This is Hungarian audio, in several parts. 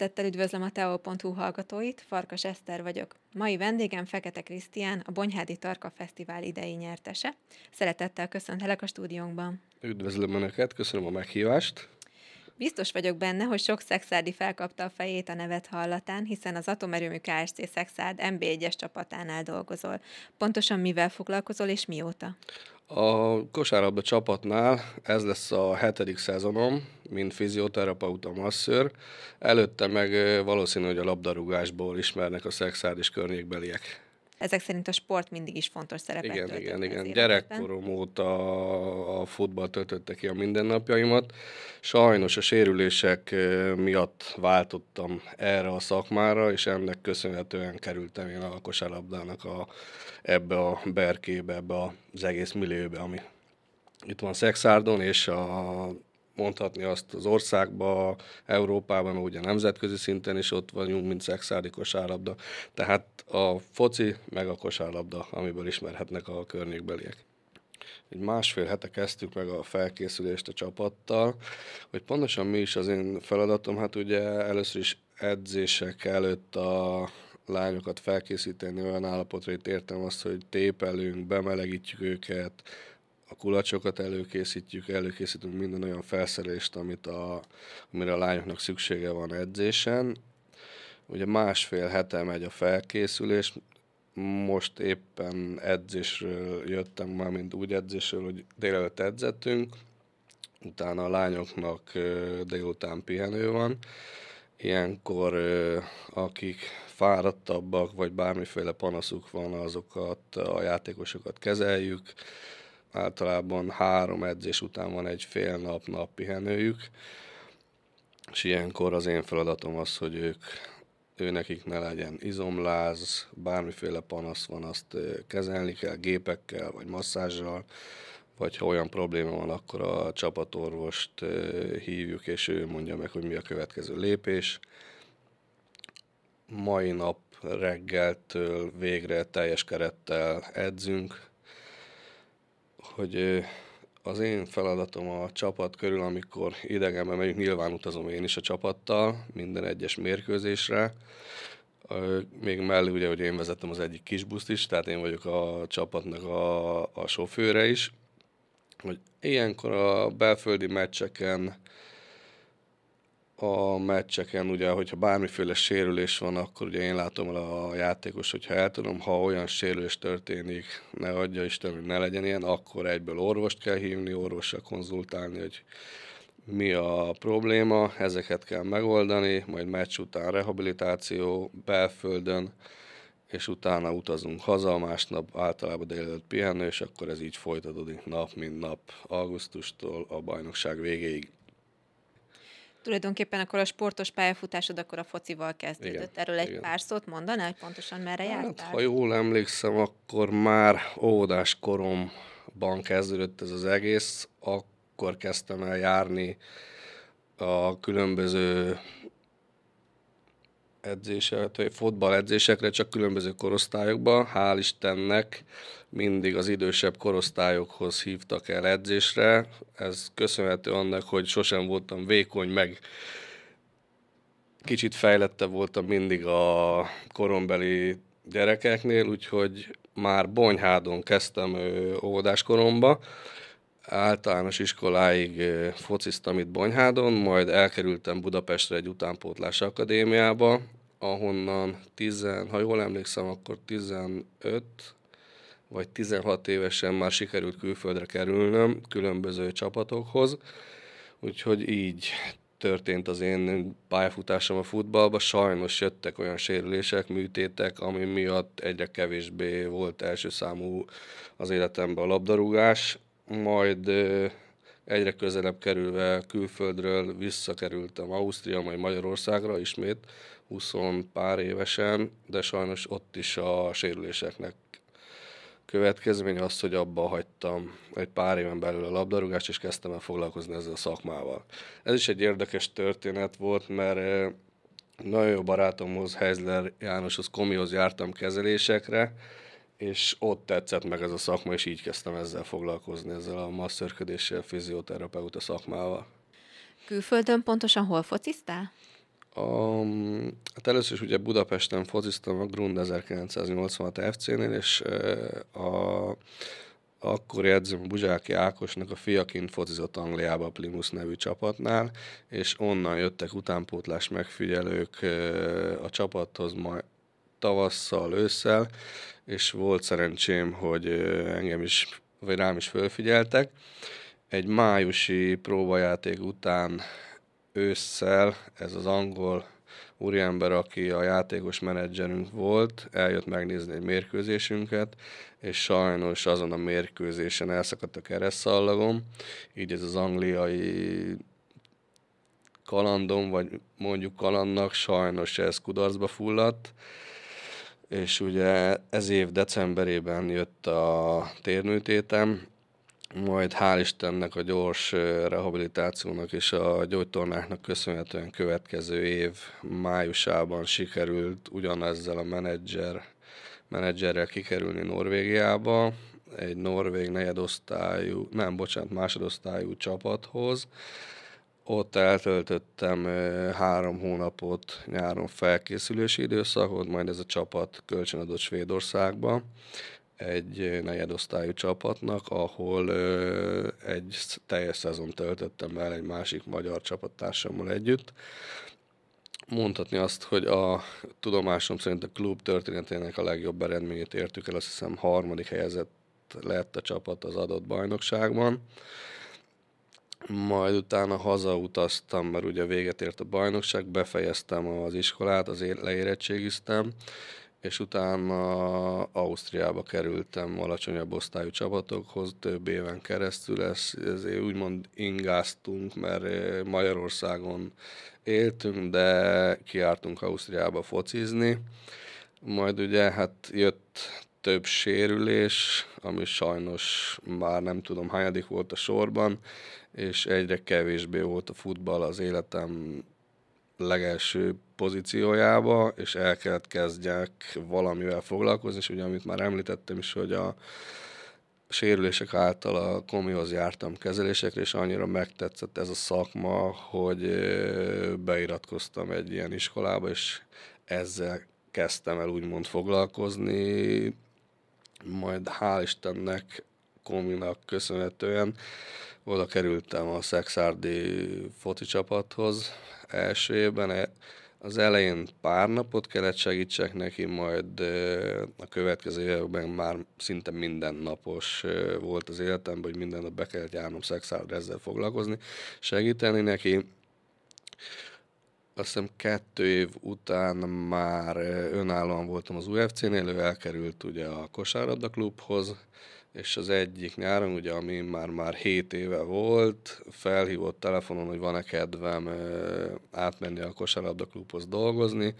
Szeretettel üdvözlöm a teo.hu hallgatóit, Farkas Eszter vagyok. Mai vendégem Fekete Krisztián, a Bonyhádi Tarka Fesztivál idei nyertese. Szeretettel köszöntelek a stúdiónkban. Üdvözlöm Önöket, köszönöm a meghívást. Biztos vagyok benne, hogy sok szexárdi felkapta a fejét a nevet hallatán, hiszen az Atomerőmű Kft. Szexárd MB1-es csapatánál dolgozol. Pontosan mivel foglalkozol és mióta? A kosárlabda csapatnál ez lesz a hetedik szezonom, mint fizioterapeuta masször. Előtte meg valószínű, hogy a labdarúgásból ismernek a szexárd és környékbeliek ezek szerint a sport mindig is fontos szerepet Igen, igen, igen. Gyerekkorom óta a futball töltötte ki a mindennapjaimat. Sajnos a sérülések miatt váltottam erre a szakmára, és ennek köszönhetően kerültem én a kosárlabdának a, ebbe a berkébe, ebbe az egész millióbe, ami itt van Szexárdon, és a mondhatni azt az országba, Európában, ugye nemzetközi szinten is ott vagyunk, mint szexádi kosárlabda. Tehát a foci meg a kosárlabda, amiből ismerhetnek a környékbeliek. Egy másfél hete kezdtük meg a felkészülést a csapattal, hogy pontosan mi is az én feladatom, hát ugye először is edzések előtt a lányokat felkészíteni olyan állapotra, hogy értem azt, hogy tépelünk, bemelegítjük őket, a kulacsokat előkészítjük, előkészítünk minden olyan felszerelést, amit a, amire a lányoknak szüksége van edzésen. Ugye másfél hete megy a felkészülés, most éppen edzésről jöttem már, mint úgy edzésről, hogy délelőtt edzettünk, utána a lányoknak délután pihenő van. Ilyenkor akik fáradtabbak, vagy bármiféle panaszuk van, azokat a játékosokat kezeljük, általában három edzés után van egy fél nap nap pihenőjük, és ilyenkor az én feladatom az, hogy ők ő nekik ne legyen izomláz, bármiféle panasz van, azt kezelni kell gépekkel, vagy masszázsal, vagy ha olyan probléma van, akkor a csapatorvost hívjuk, és ő mondja meg, hogy mi a következő lépés. Mai nap reggeltől végre teljes kerettel edzünk, hogy az én feladatom a csapat körül, amikor idegenben megyünk, nyilván utazom én is a csapattal minden egyes mérkőzésre. Még mellé ugye, hogy én vezettem az egyik kis buszt is, tehát én vagyok a csapatnak a, a sofőre is. Hogy ilyenkor a belföldi meccseken a meccseken, ugye, hogyha bármiféle sérülés van, akkor ugye én látom el a játékos, hogyha el tudom, ha olyan sérülés történik, ne adja Isten, hogy ne legyen ilyen, akkor egyből orvost kell hívni, orvossal konzultálni, hogy mi a probléma, ezeket kell megoldani, majd meccs után rehabilitáció belföldön, és utána utazunk haza, másnap általában délelőtt pihenő, és akkor ez így folytatódik nap, mint nap, augusztustól a bajnokság végéig. Tulajdonképpen akkor a sportos pályafutásod akkor a focival kezdődött. Igen, Erről egy igen. pár szót mondaná, hogy pontosan merre hát, jártál? Ha jól emlékszem, akkor már óvodás koromban kezdődött ez az egész. Akkor kezdtem el járni a különböző edzések, fotball edzésekre, csak különböző korosztályokban. Hál' Istennek mindig az idősebb korosztályokhoz hívtak el edzésre. Ez köszönhető annak, hogy sosem voltam vékony, meg kicsit fejlettebb voltam mindig a korombeli gyerekeknél, úgyhogy már Bonyhádon kezdtem óvodáskoromba, általános iskoláig fociztam itt Bonyhádon, majd elkerültem Budapestre egy utánpótlás akadémiába, ahonnan 10, ha jól emlékszem, akkor 15 vagy 16 évesen már sikerült külföldre kerülnöm különböző csapatokhoz, úgyhogy így történt az én pályafutásom a futballba. Sajnos jöttek olyan sérülések, műtétek, ami miatt egyre kevésbé volt első számú az életemben a labdarúgás, majd egyre közelebb kerülve külföldről visszakerültem Ausztria, majd Magyarországra ismét, 20 pár évesen, de sajnos ott is a sérüléseknek következmény az, hogy abba hagytam egy pár éven belül a labdarúgást, és kezdtem el foglalkozni ezzel a szakmával. Ez is egy érdekes történet volt, mert nagyon jó barátomhoz, Heizler Jánoshoz, Komihoz jártam kezelésekre, és ott tetszett meg ez a szakma, és így kezdtem ezzel foglalkozni, ezzel a masszörködéssel, fizioterapeuta szakmával. Külföldön pontosan hol fociztál? A, hát először is ugye Budapesten fociztam a Grund 1986 FC-nél, és a akkori edzőm Buzsáki Ákosnak a fiaként focizott Angliába a Plymouth nevű csapatnál, és onnan jöttek utánpótlás megfigyelők a csapathoz majd tavasszal, ősszel, és volt szerencsém, hogy engem is, vagy rám is fölfigyeltek. Egy májusi próbajáték után ősszel ez az angol úriember, aki a játékos menedzserünk volt, eljött megnézni egy mérkőzésünket, és sajnos azon a mérkőzésen elszakadt a keresztszallagom, így ez az angliai kalandom, vagy mondjuk kalandnak sajnos ez kudarcba fulladt, és ugye ez év decemberében jött a térnőtétem, majd hál' Istennek a gyors rehabilitációnak és a gyógytornáknak köszönhetően következő év májusában sikerült ugyanezzel a menedzser, menedzserrel kikerülni Norvégiába, egy norvég negyedosztályú, nem, bocsánat, másodosztályú csapathoz. Ott eltöltöttem három hónapot nyáron felkészülési időszakot, majd ez a csapat kölcsönadott Svédországba egy negyedosztályú csapatnak, ahol egy teljes szezon töltöttem el egy másik magyar csapattársammal együtt. Mondhatni azt, hogy a tudomásom szerint a klub történetének a legjobb eredményét értük el, azt hiszem harmadik helyezett lett a csapat az adott bajnokságban. Majd utána hazautaztam, mert ugye véget ért a bajnokság, befejeztem az iskolát, az leérettségiztem, és utána Ausztriába kerültem alacsonyabb osztályú csapatokhoz több éven keresztül, ez, ezért úgymond ingáztunk, mert eh, Magyarországon éltünk, de kiártunk Ausztriába focizni. Majd ugye hát jött több sérülés, ami sajnos már nem tudom hányadik volt a sorban, és egyre kevésbé volt a futball az életem legelső pozíciójába, és el kellett kezdjek valamivel foglalkozni, és ugye amit már említettem is, hogy a sérülések által a komihoz jártam kezelésekre, és annyira megtetszett ez a szakma, hogy beiratkoztam egy ilyen iskolába, és ezzel kezdtem el úgymond foglalkozni, majd hál' Istennek kominak köszönhetően oda kerültem a Szexárdi foci csapathoz, első évben. Az elején pár napot kellett segítsek neki, majd a következő években már szinte mindennapos volt az életemben, hogy minden nap be kellett járnom szexárdra ezzel foglalkozni, segíteni neki. Azt hiszem kettő év után már önállóan voltam az UFC-nél, ő elkerült ugye a kosárlabda klubhoz, és az egyik nyáron, ugye, ami már már 7 éve volt, felhívott telefonon, hogy van-e kedvem átmenni a kosárlabda klubhoz dolgozni,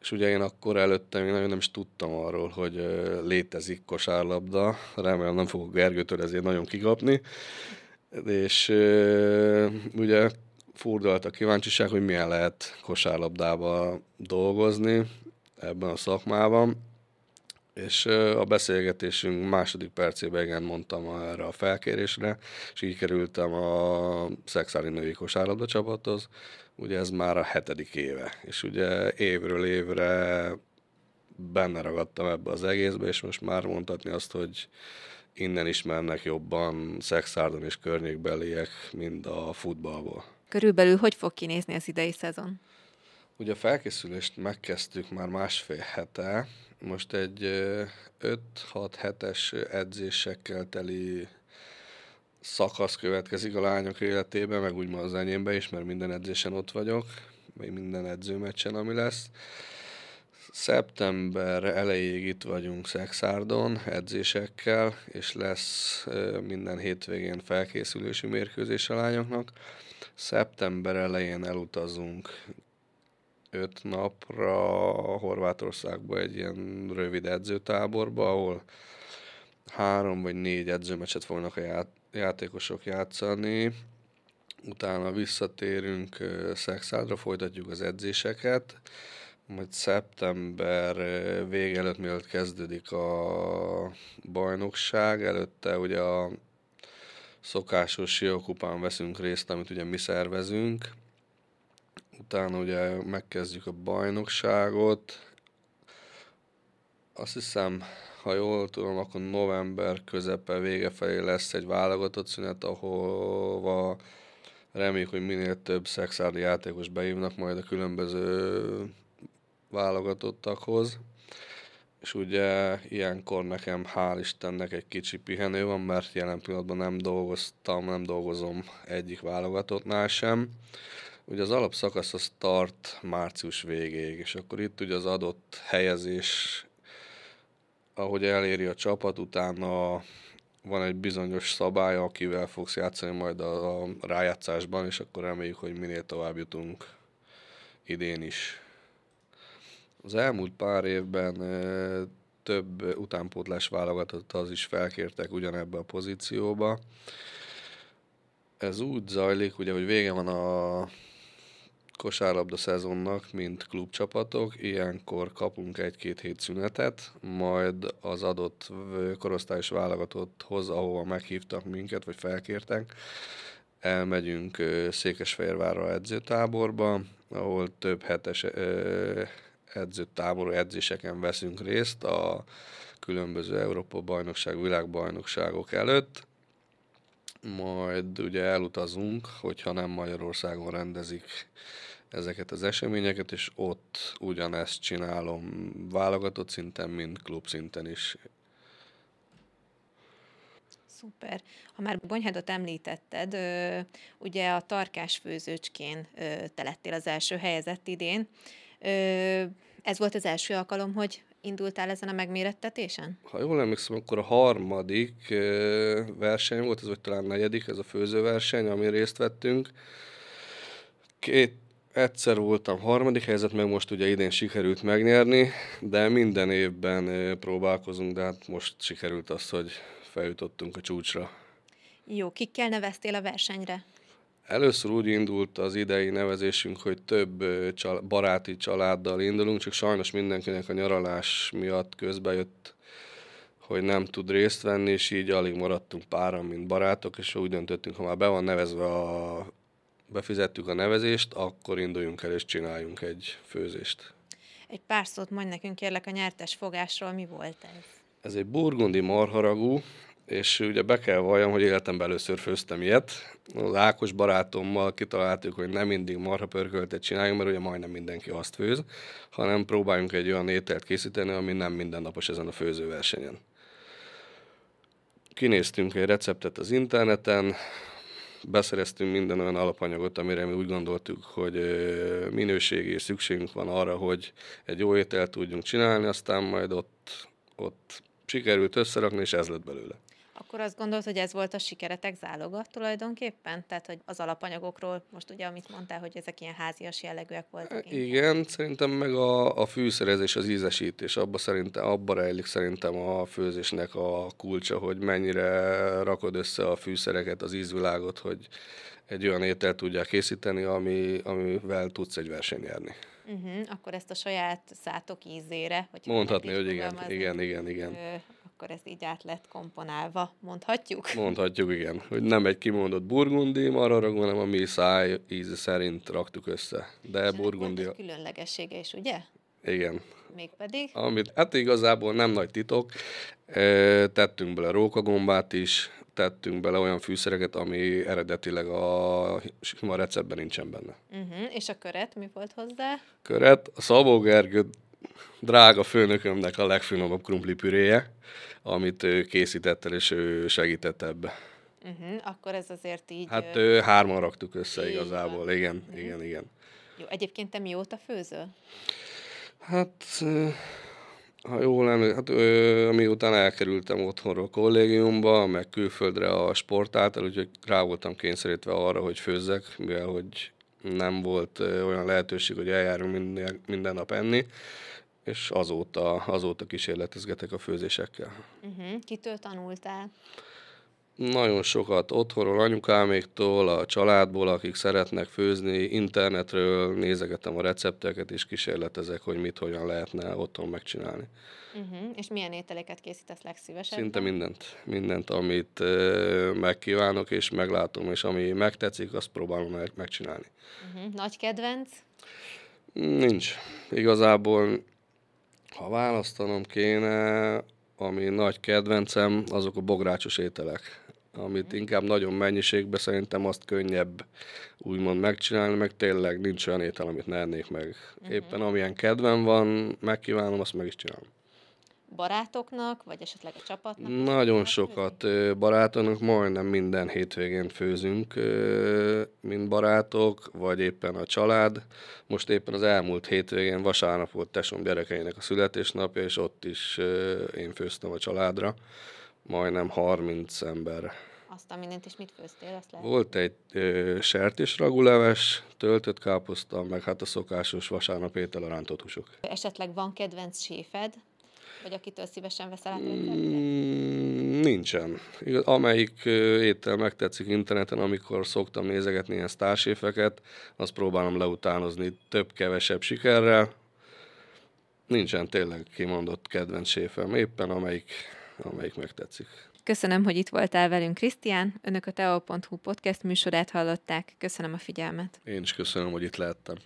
és ugye én akkor előtte még nagyon nem is tudtam arról, hogy létezik kosárlabda, remélem nem fogok Gergőtől ezért nagyon kikapni, és ugye fordult a kíváncsiság, hogy milyen lehet kosárlabdába dolgozni ebben a szakmában, és a beszélgetésünk második percében igen mondtam erre a felkérésre, és így kerültem a szexári női kosárlabda csapathoz. Ugye ez már a hetedik éve, és ugye évről évre benne ragadtam ebbe az egészbe, és most már mondhatni azt, hogy innen ismernek jobban szexárdon és környékbeliek, mint a futballból. Körülbelül hogy fog kinézni az idei szezon? Ugye a felkészülést megkezdtük már másfél hete, most egy 5-6 hetes edzésekkel teli szakasz következik a lányok életében, meg úgymond az enyémbe is, mert minden edzésen ott vagyok, még minden edzőmeccsen, ami lesz. Szeptember elejéig itt vagyunk Szexárdon edzésekkel, és lesz minden hétvégén felkészülési mérkőzés a lányoknak. Szeptember elején elutazunk öt napra Horvátországba egy ilyen rövid edzőtáborba, ahol három vagy négy edzőmeccset fognak a ját- játékosok játszani. Utána visszatérünk Szexádra, folytatjuk az edzéseket, majd szeptember vége előtt, mielőtt kezdődik a bajnokság, előtte ugye a szokásos siókupán veszünk részt, amit ugye mi szervezünk, utána ugye megkezdjük a bajnokságot. Azt hiszem, ha jól tudom, akkor november közepe vége felé lesz egy válogatott szünet, ahova reméljük, hogy minél több szexárdi játékos beívnak majd a különböző válogatottakhoz. És ugye ilyenkor nekem hál' Istennek egy kicsi pihenő van, mert jelen pillanatban nem dolgoztam, nem dolgozom egyik válogatottnál sem. Ugye az alapszakasz az tart március végéig, és akkor itt ugye az adott helyezés, ahogy eléri a csapat, utána van egy bizonyos szabály, akivel fogsz játszani majd a, a rájátszásban, és akkor reméljük, hogy minél tovább jutunk idén is. Az elmúlt pár évben több utánpótlás válogatott az is felkértek ugyanebbe a pozícióba. Ez úgy zajlik, ugye, hogy vége van a kosárlabda szezonnak, mint klubcsapatok, ilyenkor kapunk egy-két hét szünetet, majd az adott korosztályos válogatotthoz, ahova meghívtak minket, vagy felkértek, elmegyünk Székesfehérvárra edzőtáborba, ahol több hetes edzőtáború edzéseken veszünk részt a különböző Európa bajnokság, világbajnokságok előtt, majd ugye elutazunk, hogyha nem Magyarországon rendezik ezeket az eseményeket, és ott ugyanezt csinálom válogatott szinten, mint klub szinten is. Szuper. Ha már Bonyhádot említetted, ugye a tarkás főzőcskén te lettél az első helyezett idén. Ez volt az első alkalom, hogy indultál ezen a megmérettetésen? Ha jól emlékszem, akkor a harmadik verseny volt, ez vagy talán negyedik, ez a főzőverseny, amin részt vettünk. Két, egyszer voltam harmadik helyzet, meg most ugye idén sikerült megnyerni, de minden évben próbálkozunk, de hát most sikerült az, hogy feljutottunk a csúcsra. Jó, kikkel neveztél a versenyre? Először úgy indult az idei nevezésünk, hogy több csal- baráti családdal indulunk, csak sajnos mindenkinek a nyaralás miatt közbejött, hogy nem tud részt venni, és így alig maradtunk páran, mint barátok, és úgy döntöttünk, ha már be van nevezve a befizettük a nevezést, akkor induljunk el és csináljunk egy főzést. Egy pár szót mondj nekünk kérlek a nyertes fogásról, mi volt ez? Ez egy burgundi marharagú, és ugye be kell valljam, hogy életemben először főztem ilyet. Az Ákos barátommal kitaláltuk, hogy nem mindig marha pörköltet csináljunk, mert ugye majdnem mindenki azt főz, hanem próbáljunk egy olyan ételt készíteni, ami nem mindennapos ezen a főzőversenyen. Kinéztünk egy receptet az interneten, beszereztünk minden olyan alapanyagot, amire mi úgy gondoltuk, hogy minőségi és szükségünk van arra, hogy egy jó ételt tudjunk csinálni, aztán majd ott, ott sikerült összerakni, és ez lett belőle. Akkor azt gondolod, hogy ez volt a sikeretek záloga tulajdonképpen? Tehát, hogy az alapanyagokról, most ugye, amit mondtál, hogy ezek ilyen házias jellegűek voltak. Igen, inkább. szerintem meg a, a fűszerezés, az ízesítés, abba, szerintem, abba rejlik szerintem a főzésnek a kulcsa, hogy mennyire rakod össze a fűszereket, az ízvilágot, hogy egy olyan ételt tudják készíteni, ami, amivel tudsz egy versenyt nyerni. Uh-huh, akkor ezt a saját szátok ízére, hogy Mondhatni, hogy igen, igen, igen, igen akkor ez így át lett komponálva, mondhatjuk? Mondhatjuk, igen. Hogy nem egy kimondott burgundi mararag, hanem a mi száj íze szerint raktuk össze. De És burgundi... Volt különlegessége is, ugye? Igen. Mégpedig? Amit, hát igazából nem nagy titok. Tettünk bele rókagombát is, tettünk bele olyan fűszereket, ami eredetileg a sima receptben nincsen benne. Uh-huh. És a köret mi volt hozzá? Köret, a Szabó Gergő drága főnökömnek a legfinomabb krumplipüréje, amit ő készített el, és ő segített ebbe. Uh-huh, akkor ez azért így... Hát ő, hárman raktuk össze igazából, van. igen, uh-huh. igen, igen. Jó, egyébként te mióta főzöl? Hát, ha jól emlékszem, hát ö, miután elkerültem otthonról a kollégiumba, meg külföldre a sport által, úgyhogy rá voltam kényszerítve arra, hogy főzzek, mivel hogy nem volt olyan lehetőség, hogy eljárunk minden, minden nap enni és azóta, azóta kísérletezgetek a főzésekkel. Uh-huh. Kitől tanultál? Nagyon sokat otthonról, anyukáméktól, a családból, akik szeretnek főzni, internetről nézegetem a recepteket, és kísérletezek, hogy mit, hogyan lehetne otthon megcsinálni. Uh-huh. És milyen ételeket készítesz legszívesebben? Szinte mindent. Mindent, amit uh, megkívánok, és meglátom, és ami megtetszik, azt próbálom meg, megcsinálni. Uh-huh. Nagy kedvenc? Nincs. Igazából, ha választanom kéne, ami nagy kedvencem, azok a bográcsos ételek amit inkább nagyon mennyiségben szerintem azt könnyebb úgymond megcsinálni, meg tényleg nincs olyan étel, amit ne ennék meg. Éppen amilyen kedvem van, megkívánom, azt meg is csinálom barátoknak, vagy esetleg a csapatnak? Nagyon sokat barátoknak, majdnem minden hétvégén főzünk, mint barátok, vagy éppen a család. Most éppen az elmúlt hétvégén vasárnap volt tesom gyerekeinek a születésnapja, és ott is én főztem a családra, majdnem 30 ember. Azt a mindent, és mit főztél? Azt lehet? Volt egy ö, sertésraguleves, töltött káposzta, meg hát a szokásos vasárnap étel a rántott húsok. Esetleg van kedvenc séfed, vagy akitől szívesen veszel át mm, Nincsen. Amelyik étel megtetszik interneten, amikor szoktam nézegetni ilyen sztárséfeket, azt próbálom leutánozni több-kevesebb sikerrel. Nincsen tényleg kimondott kedvenc séfem, éppen amelyik, amelyik megtetszik. Köszönöm, hogy itt voltál velünk, Krisztián. Önök a teo.hu podcast műsorát hallották. Köszönöm a figyelmet. Én is köszönöm, hogy itt lehettem.